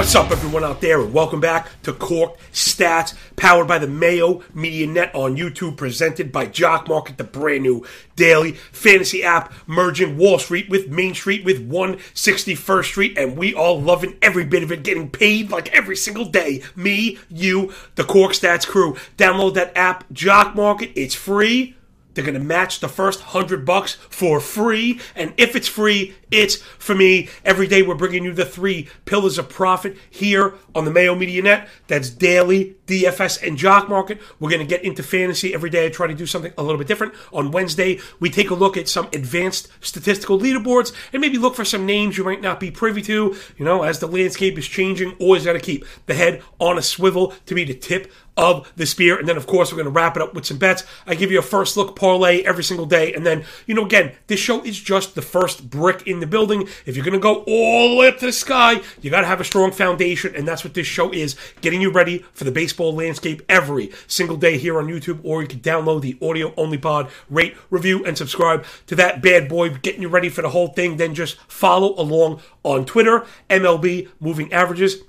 What's up, everyone out there, and welcome back to Cork Stats, powered by the Mayo Media Net on YouTube, presented by Jock Market, the brand new daily fantasy app, merging Wall Street with Main Street with 161st Street, and we all loving every bit of it, getting paid like every single day. Me, you, the Cork Stats crew. Download that app, Jock Market. It's free. They're going to match the first hundred bucks for free. And if it's free, it's for me. Every day we're bringing you the three pillars of profit here on the Mayo Media Net. That's daily, DFS, and Jock Market. We're going to get into fantasy every day. I try to do something a little bit different. On Wednesday, we take a look at some advanced statistical leaderboards and maybe look for some names you might not be privy to. You know, as the landscape is changing, always got to keep the head on a swivel to be the tip of the spear. And then, of course, we're going to wrap it up with some bets. I give you a first look parlay every single day. And then, you know, again, this show is just the first brick in the building. If you're going to go all the way up to the sky, you got to have a strong foundation. And that's what this show is getting you ready for the baseball landscape every single day here on YouTube. Or you can download the audio only pod, rate, review, and subscribe to that bad boy, getting you ready for the whole thing. Then just follow along on Twitter, MLB Moving Averages.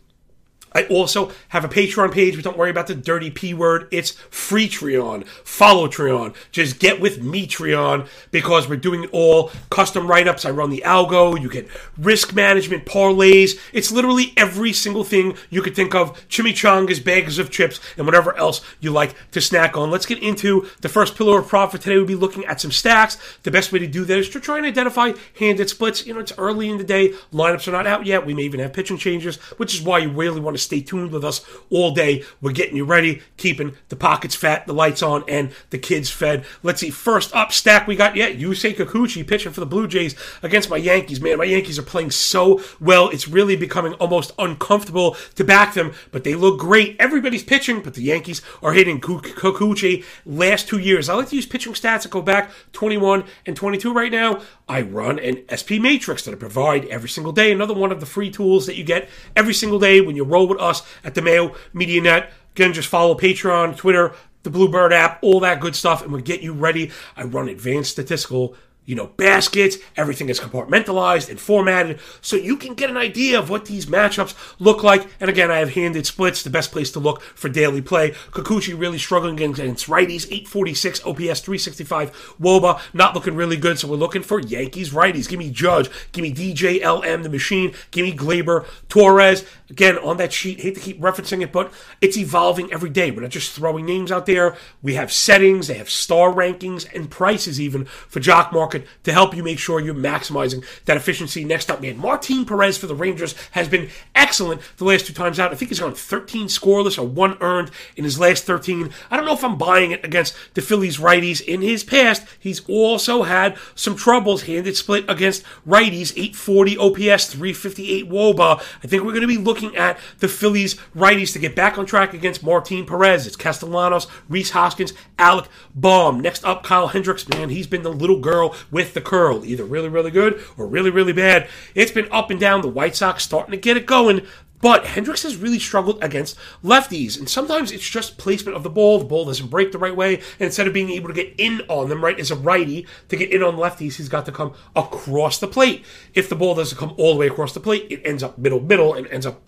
I also have a Patreon page, but don't worry about the dirty P word. It's free Treon. Follow Treon. Just get with me, Treon, because we're doing all custom write ups. I run the algo. You get risk management parlays. It's literally every single thing you could think of chimichangas, bags of chips, and whatever else you like to snack on. Let's get into the first pillar of profit. Today we'll be looking at some stacks. The best way to do that is to try and identify handed splits. You know, it's early in the day. Lineups are not out yet. We may even have pitching changes, which is why you really want to stay tuned with us all day. We're getting you ready, keeping the pockets fat, the lights on, and the kids fed. Let's see. First up, stack we got, yet. yeah, Yusei Kikuchi pitching for the Blue Jays against my Yankees. Man, my Yankees are playing so well. It's really becoming almost uncomfortable to back them, but they look great. Everybody's pitching, but the Yankees are hitting Kikuchi last two years. I like to use pitching stats that go back 21 and 22 right now. I run an SP matrix that I provide every single day. Another one of the free tools that you get every single day when you roll us at the Mayo Media Net. Again, just follow Patreon, Twitter, the Bluebird app, all that good stuff, and we'll get you ready. I run advanced statistical you know, baskets. Everything is compartmentalized and formatted so you can get an idea of what these matchups look like. And again, I have handed splits, the best place to look for daily play. Kikuchi really struggling against righties, 846 OPS, 365 Woba, not looking really good. So we're looking for Yankees righties. Give me Judge, give me DJ LM, the machine, give me Gleyber, Torres. Again, on that sheet, hate to keep referencing it, but it's evolving every day. We're not just throwing names out there. We have settings, they have star rankings and prices even for Jock Market to help you make sure you're maximizing that efficiency. Next up, man, Martin Perez for the Rangers has been excellent the last two times out. I think he's gone 13 scoreless or one earned in his last 13. I don't know if I'm buying it against the Phillies righties. In his past, he's also had some troubles handed split against righties, 840 OPS, 358 Woba. I think we're going to be looking at the Phillies righties to get back on track against Martin Perez. It's Castellanos, Rhys Hoskins, Alec Bohm. Next up, Kyle Hendricks. Man, he's been the little girl with the curl, either really, really good or really, really bad. It's been up and down. The White Sox starting to get it going. But Hendricks has really struggled against lefties, and sometimes it's just placement of the ball. The ball doesn't break the right way, and instead of being able to get in on them, right, as a righty, to get in on lefties, he's got to come across the plate. If the ball doesn't come all the way across the plate, it ends up middle middle and ends up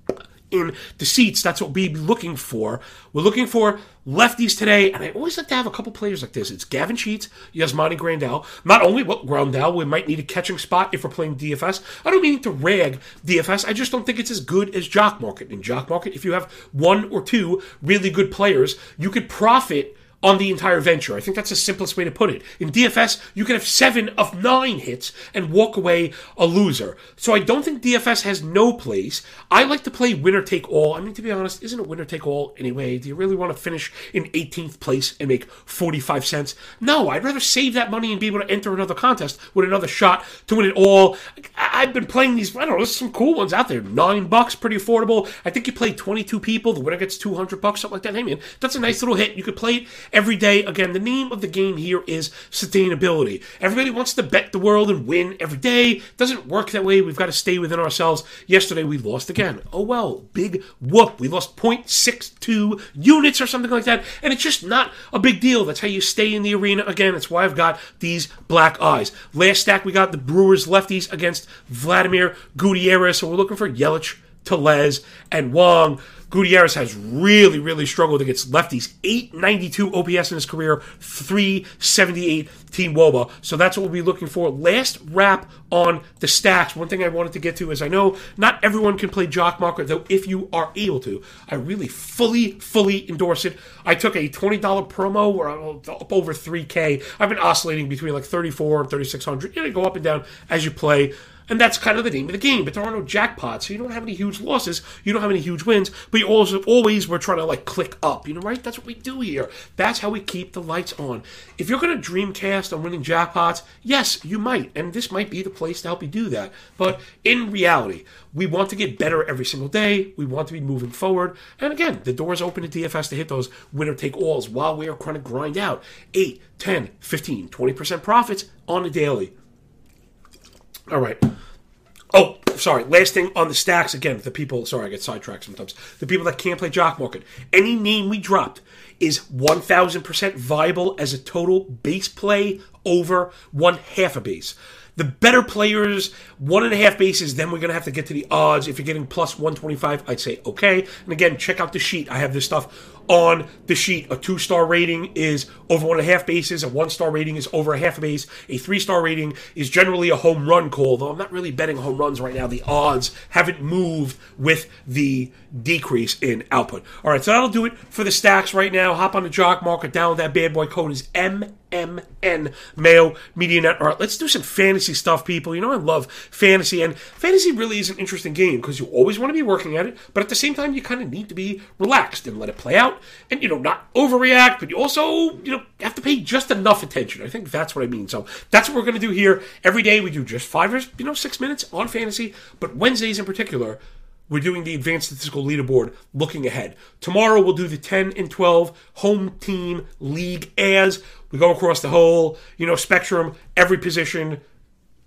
in the seats. That's what we'd be looking for. We're looking for lefties today, and I always like to have a couple players like this. It's Gavin Sheets, Yasmani Grandal. Not only what Grandal, we might need a catching spot if we're playing DFS. I don't mean to rag DFS. I just don't think it's as good as Jock Market. In Jock Market, if you have one or two really good players, you could profit on the entire venture. I think that's the simplest way to put it. In DFS, you can have seven of nine hits and walk away a loser. So I don't think DFS has no place. I like to play winner take all. I mean, to be honest, isn't it winner take all anyway? Do you really want to finish in 18th place and make 45 cents? No, I'd rather save that money and be able to enter another contest with another shot to win it all. I've been playing these, I don't know, there's some cool ones out there. Nine bucks, pretty affordable. I think you play 22 people, the winner gets 200 bucks, something like that. Hey man, that's a nice little hit. You could play it every day. Again, the name of the game here is sustainability. Everybody wants to bet the world and win every day. Doesn't work that way. We've got to stay within ourselves. Yesterday we lost again. Oh well, big whoop. We lost 0.62 units or something like that. And it's just not a big deal. That's how you stay in the arena. Again, that's why I've got these black eyes. Last stack we got the Brewers lefties against Vladimir Gutierrez. So we're looking for Yelich Tellez, and Wong. Gutierrez has really, really struggled against lefties. 892 OPS in his career, 378 Team Woba. So that's what we'll be looking for. Last wrap on the stats. One thing I wanted to get to is I know not everyone can play Jock Market, though if you are able to, I really fully, fully endorse it. I took a $20 promo where I'm up over 3K. I've been oscillating between like 34 and 3600. You know, go up and down as you play. And that's kind of the name of the game. But there are no jackpots, so you don't have any huge losses. You don't have any huge wins. But you also always we're trying to like click up. You know, right? That's what we do here. That's how we keep the lights on. If you're going to dreamcast on winning jackpots, yes, you might, and this might be the place to help you do that. But in reality, we want to get better every single day. We want to be moving forward. And again, the door is open to DFS to hit those winner take alls while we are trying to grind out 8, 10, 15, 20% profits on a daily. All right. Oh, sorry. Last thing on the stacks again. The people. Sorry, I get sidetracked sometimes. The people that can't play jock market. Any name we dropped is one thousand percent viable as a total base play over one half a base. The better players, one and a half bases, then we're going to have to get to the odds. If you're getting plus 125, I'd say okay. And again, check out the sheet. I have this stuff on the sheet. A two star rating is over one and a half bases. A one star rating is over a half a base. A three star rating is generally a home run call, though I'm not really betting home runs right now. The odds haven't moved with the decrease in output. All right, so that'll do it for the stacks right now. Hop on the jock market, download that bad boy code is M MN Mayo Media Net. All right, let's do some fantasy stuff, people. You know, I love fantasy, and fantasy really is an interesting game because you always want to be working at it, but at the same time, you kind of need to be relaxed and let it play out and, you know, not overreact, but you also, you know, have to pay just enough attention. I think that's what I mean. So that's what we're going to do here. Every day we do just five or, you know, six minutes on fantasy, but Wednesdays in particular, we're doing the advanced statistical leaderboard looking ahead. Tomorrow we'll do the 10 and 12 home team league as we go across the whole, you know, spectrum, every position,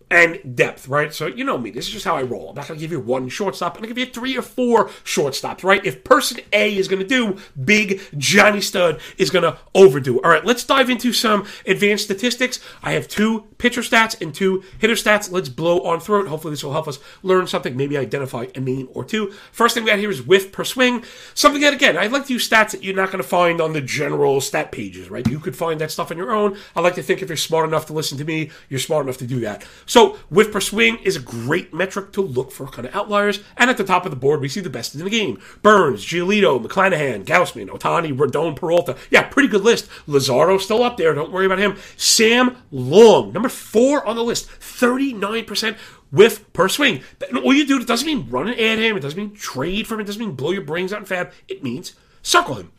and depth, right? So you know me. This is just how I roll. I'm not going to give you one shortstop. I'm going to give you three or four shortstops, right? If person A is going to do, big Johnny Stud is going to overdo. All right, let's dive into some advanced statistics. I have two pitcher stats and two hitter stats. Let's blow on through it. Hopefully, this will help us learn something. Maybe identify a name or two. First thing we got here is whiff per swing. Something that again, I'd like to use stats that you're not going to find on the general stat pages, right? You could find that stuff on your own. I like to think if you're smart enough to listen to me, you're smart enough to do that. So, whiff per swing is a great metric to look for kind of outliers. And at the top of the board, we see the best in the game Burnes, Giolito, McClanahan, Gausman, Ohtani, Rodon, Peralta. Yeah, pretty good list. Lazaro still up there. Don't worry about him. Sam Long, number four on the list, 39% whiff per swing. All you do, it doesn't mean run and add him. It doesn't mean trade for him. It doesn't mean blow your brains out in fab. It means circle him.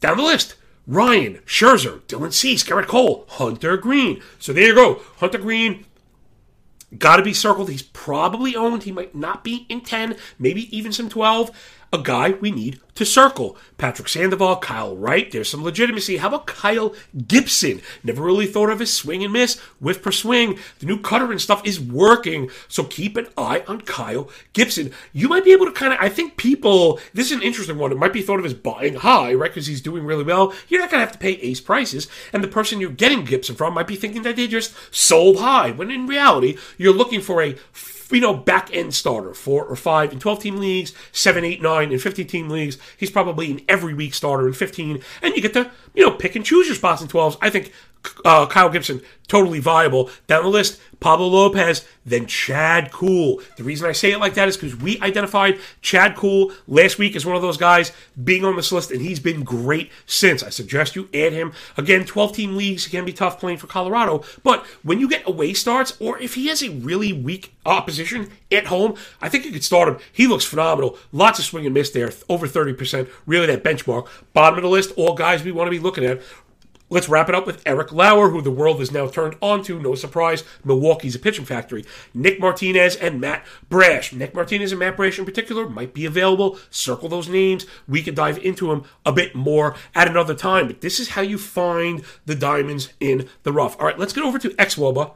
Down the list. Ryan, Scherzer, Dylan Cease, Gerrit Cole, Hunter Greene. So there you go. Hunter Greene, got to be circled. He's probably owned. He might not be in 10, maybe even some 12. A guy we need to circle. Patrick Sandoval, Kyle Wright, there's some legitimacy. How about Kyle Gibson? Never really thought of his swing and miss, whiff per swing. The new cutter and stuff is working, so keep an eye on Kyle Gibson. You might be able to kind of, I think people, this is an interesting one. It might be thought of as buying high, right? Because he's doing really well. You're not going to have to pay ace prices, and the person you're getting Gibson from might be thinking that they just sold high, when in reality, you're looking for a you know, back end starter, four or five in 12 team leagues, seven, eight, nine in 50 team leagues. He's probably an every week starter in 15. And you get to, you know, pick and choose your spots in 12s. I think uh, Kyle Gibson, totally viable. Down the list, Pablo Lopez, then Chad Kuhl. The reason I say it like that is because we identified Chad Kuhl last week as one of those guys being on this list, and he's been great since. I suggest you add him. Again, 12 team leagues can be tough playing for Colorado, but when you get away starts, or if he has a really weak opposition at home, I think you could start him. He looks phenomenal. Lots of swing and miss there, over 30%. Really that benchmark. Bottom of the list, all guys we want to be looking at. Let's wrap it up with Eric Lauer, who the world is now turned on to. No surprise, Milwaukee's a pitching factory. Nick Martinez and Matt Brash. Nick Martinez and Matt Brash in particular might be available. Circle those names. We can dive into them a bit more at another time. But this is how you find the diamonds in the rough. All right, let's get over to XWOBA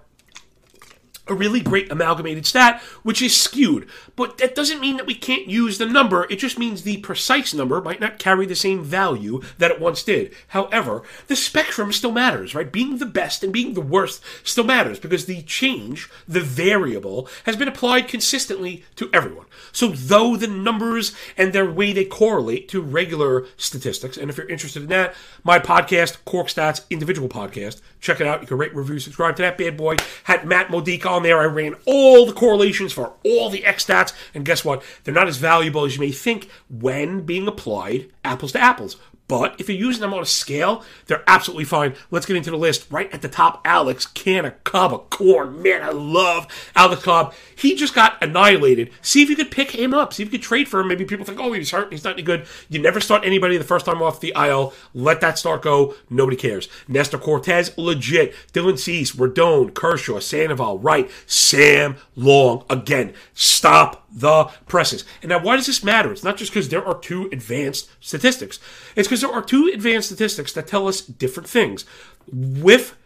a really great amalgamated stat, which is skewed. But that doesn't mean that we can't use the number. It just means the precise number might not carry the same value that it once did. However, the spectrum still matters, right? Being the best and being the worst still matters because the change, the variable, has been applied consistently to everyone. So, though the numbers and their way they correlate to regular statistics, and if you're interested in that, my podcast, Cork Stats Individual Podcast, check it out. You can rate, review, subscribe to that bad boy. Had Matt Modica on there. I ran all the correlations for all the X stats, and guess what? They're not as valuable as you may think when being applied apples to apples. But if you're using them on a scale, they're absolutely fine. Let's get into the list. Right at the top, Alex Canna Cobb of Corn. Man, I love Alex Cobb. He just got annihilated. See if you could pick him up. See if you could trade for him. Maybe people think, oh, he's hurt. He's not any good. You never start anybody the first time off the IL. Let that start go. Nobody cares. Nestor Cortes, legit. Dylan Cease, Rodon, Kershaw, Sandoval, Wright, Sam Long. Again, stop the presses. And now, why does this matter? It's not just because there are two advanced statistics. It's because there are two advanced statistics that tell us different things. Whiff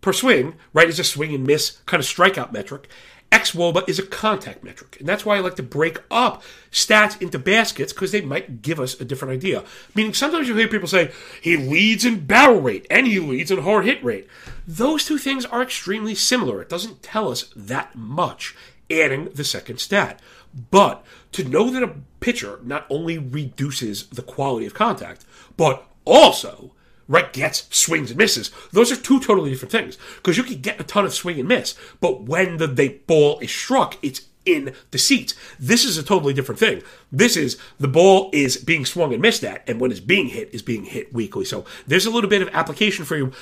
per swing, right, is a swing and miss kind of strikeout metric. xwOBA is a contact metric. And that's why I like to break up stats into baskets because they might give us a different idea. Meaning sometimes you hear people say, he leads in barrel rate and he leads in hard hit rate. Those two things are extremely similar. It doesn't tell us that much adding the second stat. But to know that a pitcher not only reduces the quality of contact, but also right gets swings and misses. Those are two totally different things because you can get a ton of swing and miss, but when the, the ball is struck, it's in the seats. This is a totally different thing. This is the ball is being swung and missed at, and when it's being hit, is being hit weakly. So there's a little bit of application for you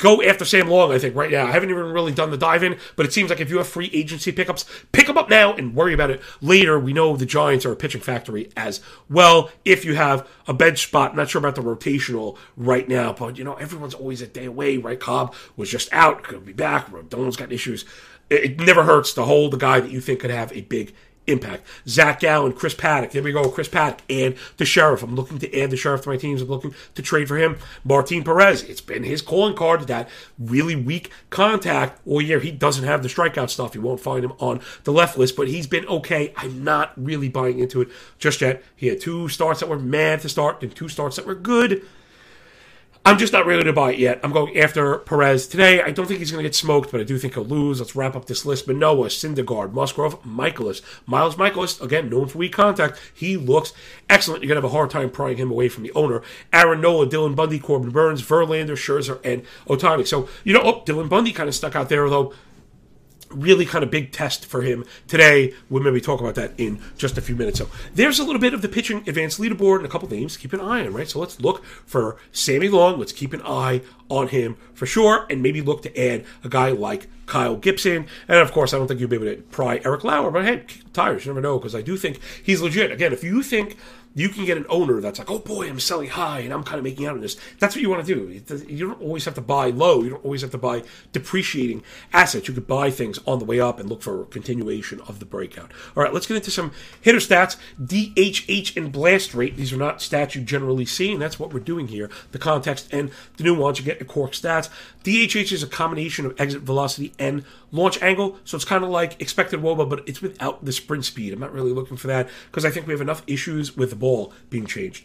go after Sam Long, I think, right now. I haven't even really done the dive in, but it seems like if you have free agency pickups, pick them up now and worry about it later. We know the Giants are a pitching factory as well. If you have a bench spot, not sure about the rotational right now, but you know, everyone's always a day away, right? Cobb was just out, could be back. Rodon's got issues. It never hurts to hold the guy that you think could have a big impact. Zach Gallen, Chris Paddack. There we go, Chris Paddack and the Sheriff. I'm looking to add the Sheriff to my teams. I'm looking to trade for him. Martin Perez. It's been his calling card that really weak contact all year. He doesn't have the strikeout stuff. You won't find him on the left list, but he's been okay. I'm not really buying into it just yet. He had two starts that were mad to start and two starts that were good. I'm just not ready to buy it yet. I'm going after Perez today. I don't think he's going to get smoked, but I do think he'll lose. Let's wrap up this list. Manoah, Syndergaard, Musgrove, Mikolas. Miles Mikolas, again, known for weak contact. He looks excellent. You're going to have a hard time prying him away from the owner. Aaron Nola, Dylan Bundy, Corbin Burnes, Verlander, Scherzer, and Ohtani. So, you know, oh, Dylan Bundy kind of stuck out there, though really kind of big test for him today. We'll maybe talk about that in just a few minutes. So there's a little bit of the pitching advanced leaderboard and a couple names to keep an eye on, right? So let's look for Sammy Long. Let's keep an eye on him for sure, and maybe look to add a guy like Kyle Gibson. And of course, I don't think you'll be able to pry Eric Lauer, but hey, tires, you never know, because I do think he's legit. Again, if you think you can get an owner that's like, oh boy, I'm selling high and I'm kind of making out of this. That's what you want to do. You don't always have to buy low. You don't always have to buy depreciating assets. You could buy things on the way up and look for a continuation of the breakout. All right, let's get into some hitter stats. DHH and blast rate. These are not stats you generally see, and that's what we're doing here. The context and the nuance you get in Cork stats. DHH is a combination of exit velocity and launch angle, so it's kind of like expected WOBA, but it's without the sprint speed. I'm not really looking for that because I think we have enough issues with the ball being changed.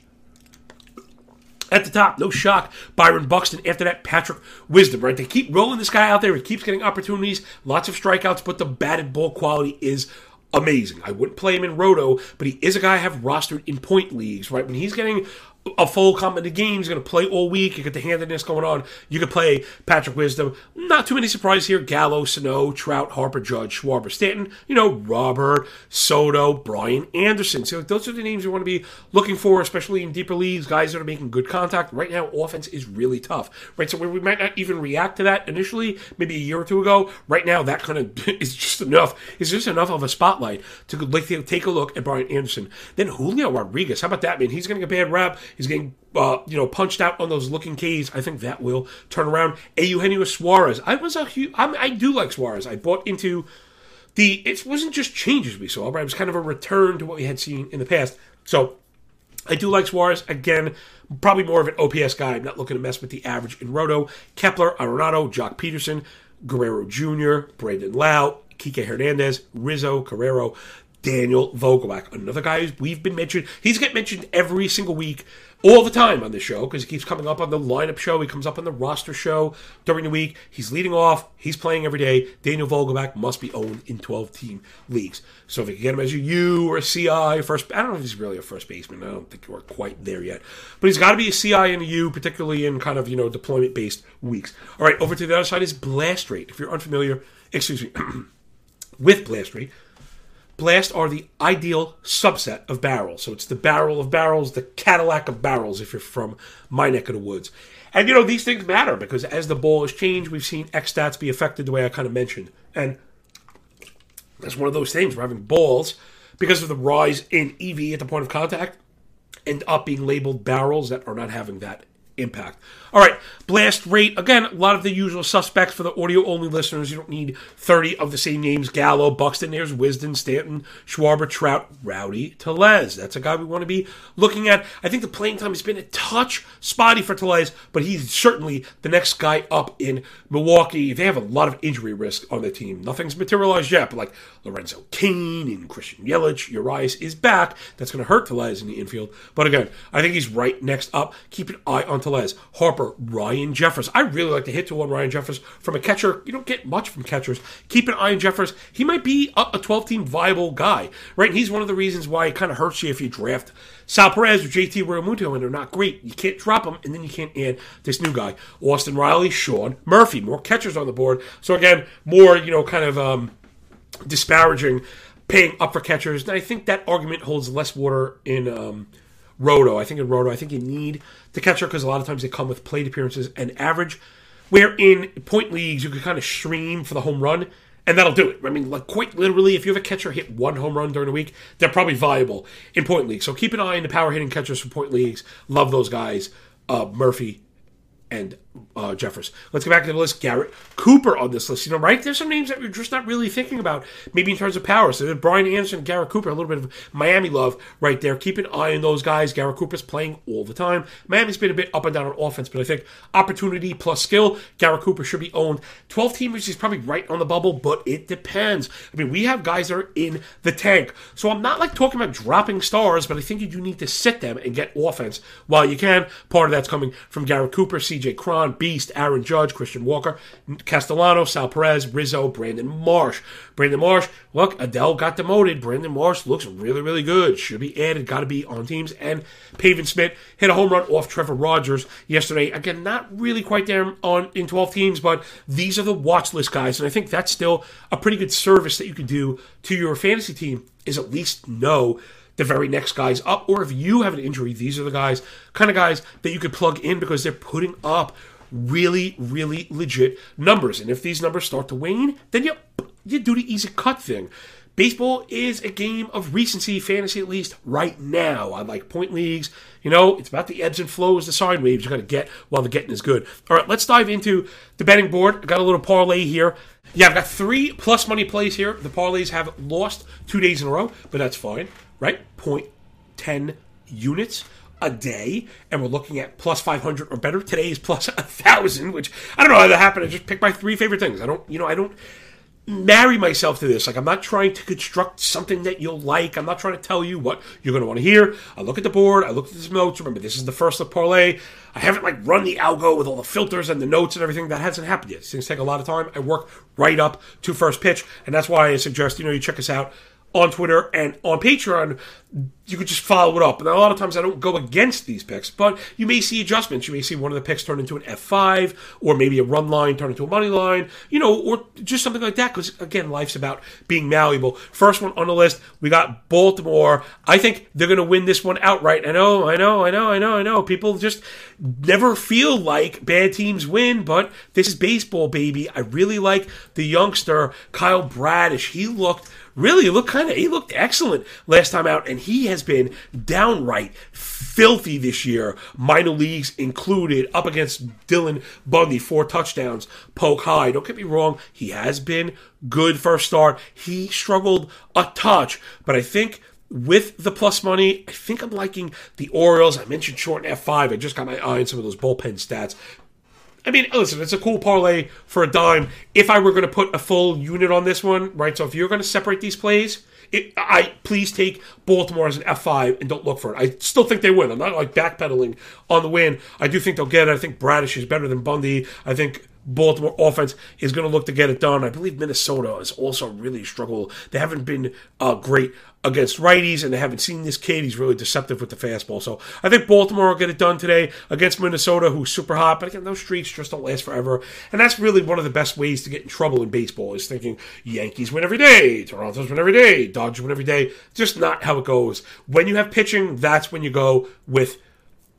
At the top, no shock, Byron Buxton. After that, Patrick Wisdom, right? They keep rolling this guy out there. He keeps getting opportunities, lots of strikeouts, but the batted ball quality is amazing. I wouldn't play him in Roto, but he is a guy I have rostered in point leagues, right? When he's getting a full complement of games. Going to play all week. You get the handedness going on. You can play Patrick Wisdom. Not too many surprises here. Gallo, Sano, Trout, Harper, Judge, Schwarber, Stanton. You know, Robert, Soto, Brian Anderson. So those are the names you want to be looking for, especially in deeper leagues. Guys that are making good contact. Right now, offense is really tough. Right, so we might not even react to that initially, maybe a year or two ago. Right now, that kind of is just enough. Is just enough of a spotlight to like take a look at Brian Anderson. Then Julio Rodriguez. How about that, man? He's going to get a bad rap. He's getting uh, you know punched out on those looking K's. I think that will turn around. Eugenio Suarez. I was a huge. I'm, I do like Suarez. I bought into the. It wasn't just changes we saw, but it was kind of a return to what we had seen in the past. So I do like Suarez. Again, probably more of an OPS guy. I'm not looking to mess with the average in Roto. Kepler, Arenado, Joc Pederson, Guerrero Jr., Brandon Lowe, Kike Hernandez, Rizzo, Carrero, Daniel Vogelbach, another guy who's we've been mentioned. He's get mentioned every single week, all the time on the show because he keeps coming up on the lineup show. He comes up on the roster show during the week. He's leading off. He's playing every day. Daniel Vogelbach must be owned in 12 team leagues. So if you can get him as a U or a CI, first, I don't know if he's really a first baseman. I don't think we're quite there yet. But he's got to be a CI and a U, particularly in kind of, you know, deployment based weeks. All right, over to the other side is blast rate. If you're unfamiliar, excuse me, with blast rate, Blast are the ideal subset of barrels. So it's the barrel of barrels, the Cadillac of barrels, if you're from my neck of the woods. And, you know, these things matter because as the ball has changed, we've seen X stats be affected the way I kind of mentioned. And that's one of those things. We're having balls because of the rise in EV at the point of contact end up being labeled barrels that are not having that impact. All right, blast rate. Again, a lot of the usual suspects for the audio only listeners. You don't need 30 of the same names Gallo, Buxton, there's Wisdom, Stanton, Schwarber, Trout, Rowdy, Tellez. That's a guy we want to be looking at. I think the playing time has been a touch spotty for Tellez, but he's certainly the next guy up in Milwaukee. They have a lot of injury risk on the team. Nothing's materialized yet, but like Lorenzo Cain and Christian Yelich, Urias is back. That's going to hurt Tellez in the infield. But again, I think he's right next up. Keep an eye on Harper, Ryan Jeffers. I really like to hit to one Ryan Jeffers from a catcher. You don't get much from catchers. Keep an eye on Jeffers. He might be a 12 team viable guy, right? And he's one of the reasons why it kind of hurts you if you draft Sal Perez or JT Realmuto and they're not great. You can't drop them, and then you can't add this new guy, Austin Riley, Sean Murphy. More catchers on the board. So again, more you know, kind of um, disparaging paying up for catchers. And I think that argument holds less water in. Um, Roto. I think in Roto, I think you need the catcher because a lot of times they come with plate appearances and average. Where in point leagues you can kind of stream for the home run, and that'll do it. I mean, like quite literally, if you have a catcher hit one home run during a week, they're probably viable in point leagues. So keep an eye on the power hitting catchers for point leagues. Love those guys. Uh, Murphy, and uh, Jeffers. Let's get back to the list. Garrett Cooper on this list. You know, right? There's some names that we're just not really thinking about, maybe in terms of power. So Brian Anderson, Garrett Cooper, a little bit of Miami love right there. Keep an eye on those guys. Garrett Cooper's playing all the time. Miami's been a bit up and down on offense, but I think opportunity plus skill, Garrett Cooper should be owned. 12 teamers is probably right on the bubble, but it depends. I mean, we have guys that are in the tank. So I'm not like talking about dropping stars, but I think you do need to sit them and get offense while you can. Part of that's coming from Garrett Cooper, CJ Cron, Beast, Aaron Judge, Christian Walker, Castellano, Sal Perez, Rizzo, Brandon Marsh. Brandon Marsh, look, Adell got demoted. Brandon Marsh looks really, really good. Should be added, got to be on teams. And Pavin Smith hit a home run off Trevor Rogers yesterday. Again, not really quite there on in 12 teams, but these are the watch list guys. And I think that's still a pretty good service that you could do to your fantasy team is at least know the very next guys up. Or if you have an injury, these are the guys, kind of guys that you could plug in because they're putting up really, really legit numbers. And if these numbers start to wane, then you you do the easy cut thing. Baseball is a game of recency, fantasy at least right now. I like point leagues. You know, it's about the ebbs and flows, the sine waves you're going to get while the getting is good. All right, let's dive into the betting board. I got a little parlay here. Yeah, I've got three plus money plays here. The parlays have lost two days in a row, but that's fine, right? Point ten units a day, and we're looking at plus 500 or better. Today is plus 1,000, which I don't know how that happened. I just picked my three favorite things. I don't, you know, I don't marry myself to this. Like, I'm not trying to construct something that you'll like. I'm not trying to tell you what you're going to want to hear. I look at the board, I look at the notes. Remember, this is the first of parlay. I haven't like run the algo with all the filters and the notes and everything. That hasn't happened yet. Things take a lot of time. I work right up to first pitch, and that's why I suggest you know you check us out on Twitter and on Patreon, you could just follow it up. And a lot of times I don't go against these picks, but you may see adjustments. You may see one of the picks turn into an F5, or maybe a run line turn into a money line, you know, or just something like that. Because again, life's about being malleable. First one on the list, we got Baltimore. I think they're going to win this one outright. I know, I know, I know, I know, I know. People just never feel like bad teams win, but this is baseball, baby. I really like the youngster, Kyle Bradish. He looked really he looked kind of he looked excellent last time out, and he has been downright filthy this year. Minor leagues included, up against Dylan Bundy, four touchdowns, poke high. Don't get me wrong, he has been good first start. He struggled a touch, but I think with the plus money, I think I'm liking the Orioles. I mentioned short and F5. I just got my eye on some of those bullpen stats. I mean, listen, it's a cool parlay for a dime. If I were going to put a full unit on this one, right? So if you're going to separate these plays, it, I please take Baltimore as an F5 and don't look for it. I still think they win. I'm not like backpedaling on the win. I do think they'll get it. I think Bradish is better than Bundy. I think Baltimore offense is going to look to get it done. I believe Minnesota has also really struggled. They haven't been uh, great against righties, and they haven't seen this kid. He's really deceptive with the fastball. So I think Baltimore will get it done today against Minnesota, who's super hot. But again, those streaks just don't last forever. And that's really one of the best ways to get in trouble in baseball is thinking Yankees win every day, Toronto's win every day, Dodgers win every day. Just not how it goes. When you have pitching, that's when you go with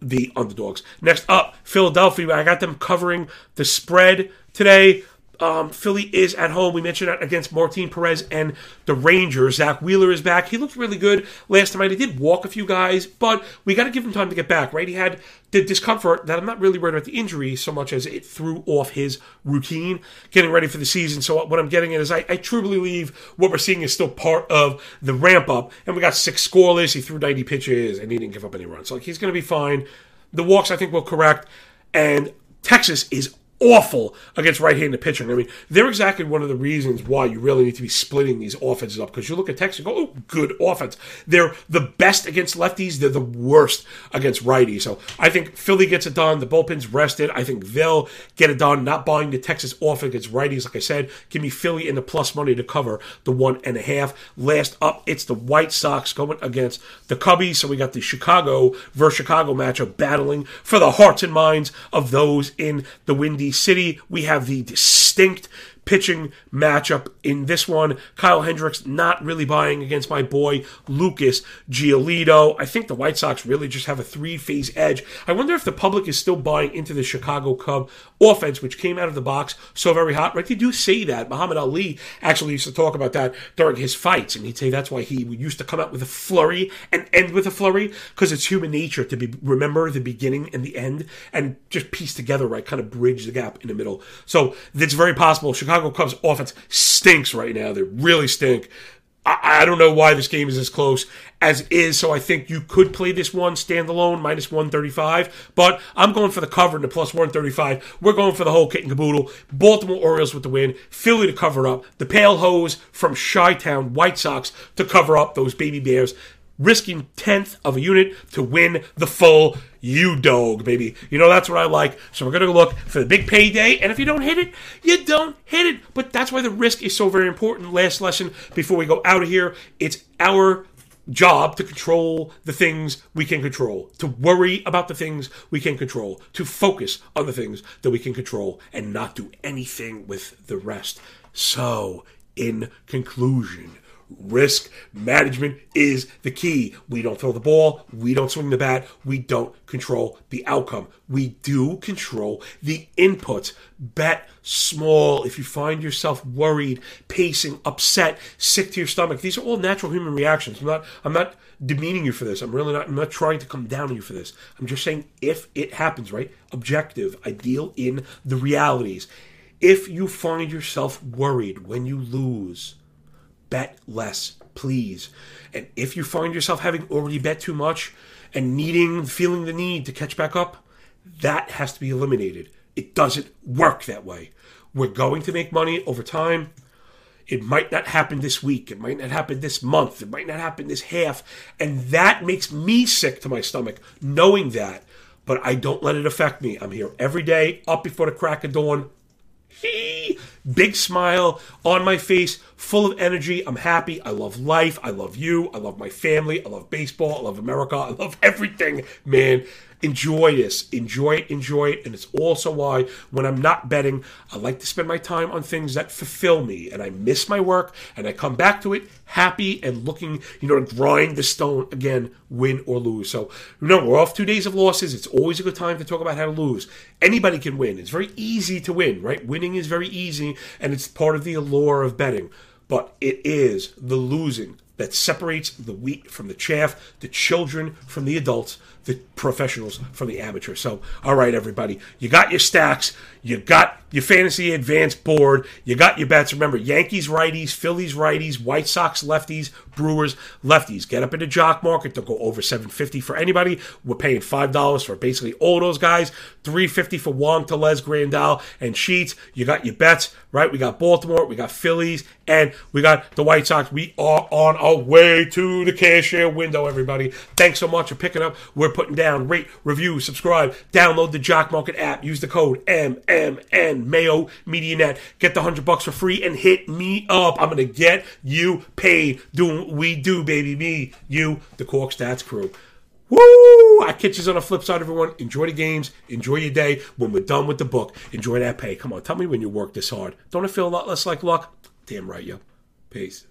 the underdogs. Next up, Philadelphia. I got them covering the spread today. Um, Philly is at home. We mentioned that against Martin Perez and the Rangers. Zack Wheeler is back. He looked really good last time. He did walk a few guys, but we got to give him time to get back, right? He had the discomfort that I'm not really worried about the injury so much as it threw off his routine getting ready for the season. So what I'm getting at is I, I truly believe what we're seeing is still part of the ramp up. And we got six scoreless. He threw 90 pitches and he didn't give up any runs. So like, he's going to be fine. The walks I think will correct. And Texas is awful against right-handed pitching. I mean, they're exactly one of the reasons why you really need to be splitting these offenses up because you look at Texas and go, oh, good offense. They're the best against lefties. They're the worst against righties. So I think Philly gets it done. The bullpen's rested. I think they'll get it done. Not buying the Texas offense against righties. Like I said, give me Philly in the plus money to cover the one and a half. Last up, it's the White Sox going against the Cubbies. So we got the Chicago versus Chicago matchup battling for the hearts and minds of those in the Windy City. We have the distinct pitching matchup in this one. Kyle Hendricks not really buying against my boy Lucas Giolito. I think the White Sox really just have a three phase edge. I wonder if the public is still buying into the Chicago Cub offense, which came out of the box so very hot. Right? They do say that. Muhammad Ali actually used to talk about that during his fights, and he'd say that's why he used to come out with a flurry and end with a flurry because it's human nature to be remember the beginning and the end and just piece together, right? Kind of bridge the gap in the middle. So it's very possible Chicago Chicago Cubs offense stinks right now. They really stink. I, I don't know why this game is as close as is, so I think you could play this one standalone minus 135, but I'm going for the cover and the plus 135. We're going for the whole kit and caboodle. Baltimore Orioles with the win, Philly to cover up, the Pale Hose from Chi Town White Sox to cover up those baby bears risking tenth of a unit to win the full you dog, baby. You know that's what I like. So we're gonna look for the big payday, and if you don't hit it, you don't hit it. But that's why the risk is so very important. Last lesson before we go out of here, it's our job to control the things we can control, to worry about the things we can control, to focus on the things that we can control, and not do anything with the rest. So, in conclusion, Risk management is the key. We don't throw the ball, we don't swing the bat, we don't control the outcome. We do control the inputs. Bet small. If you find yourself worried, pacing, upset, sick to your stomach, these are all natural human reactions. I'm not I'm not demeaning you for this. I'm really not I'm not trying to come down on you for this. I'm just saying if it happens, right? Objective. I deal in the realities. If you find yourself worried when you lose, bet less, please. And if you find yourself having already bet too much and needing, feeling the need to catch back up, that has to be eliminated. It doesn't work that way. We're going to make money over time. It might not happen this week. It might not happen this month. It might not happen this half. And that makes me sick to my stomach, knowing that. But I don't let it affect me. I'm here every day, up before the crack of dawn, Big smile on my face, full of energy. I'm happy. I love life. I love you. I love my family. I love baseball. I love America. I love everything, man enjoy this, enjoy it, enjoy it. And it's also why when I'm not betting, I like to spend my time on things that fulfill me. And I miss my work and I come back to it happy and looking, you know, to grind the stone again, win or lose. So, know, we're off two days of losses. It's always a good time to talk about how to lose. Anybody can win. It's very easy to win, right? Winning is very easy and it's part of the allure of betting. But it is the losing that separates the wheat from the chaff, the children from the adults, the professionals from the amateurs. So, all right, everybody, you got your stacks, you got your fantasy advanced board, you got your bets. Remember, Yankees righties, Phillies righties, White Sox lefties, Brewers lefties. Get up in the jock market. They'll go over 750 for anybody. We're paying $5 for basically all those guys, 350 for Wong, Tellez, Grandal, and Sheets. You got your bets, right? We got Baltimore, we got Phillies, and we got the White Sox. We are on our way to the cashier window, everybody. Thanks so much for picking up. We're putting down rate, review, subscribe, download the Jock Market app, use the code MMN Mayo Media Net. Get the hundred bucks for free and hit me up. I'm gonna get you paid doing what we do, baby. Me, you, the Cork Stats crew. Woo! I catch you on the flip side, everyone. Enjoy the games. Enjoy your day. When we're done with the book, enjoy that pay. Come on, tell me when you work this hard. Don't it feel a lot less like luck? Damn right, yo. Peace.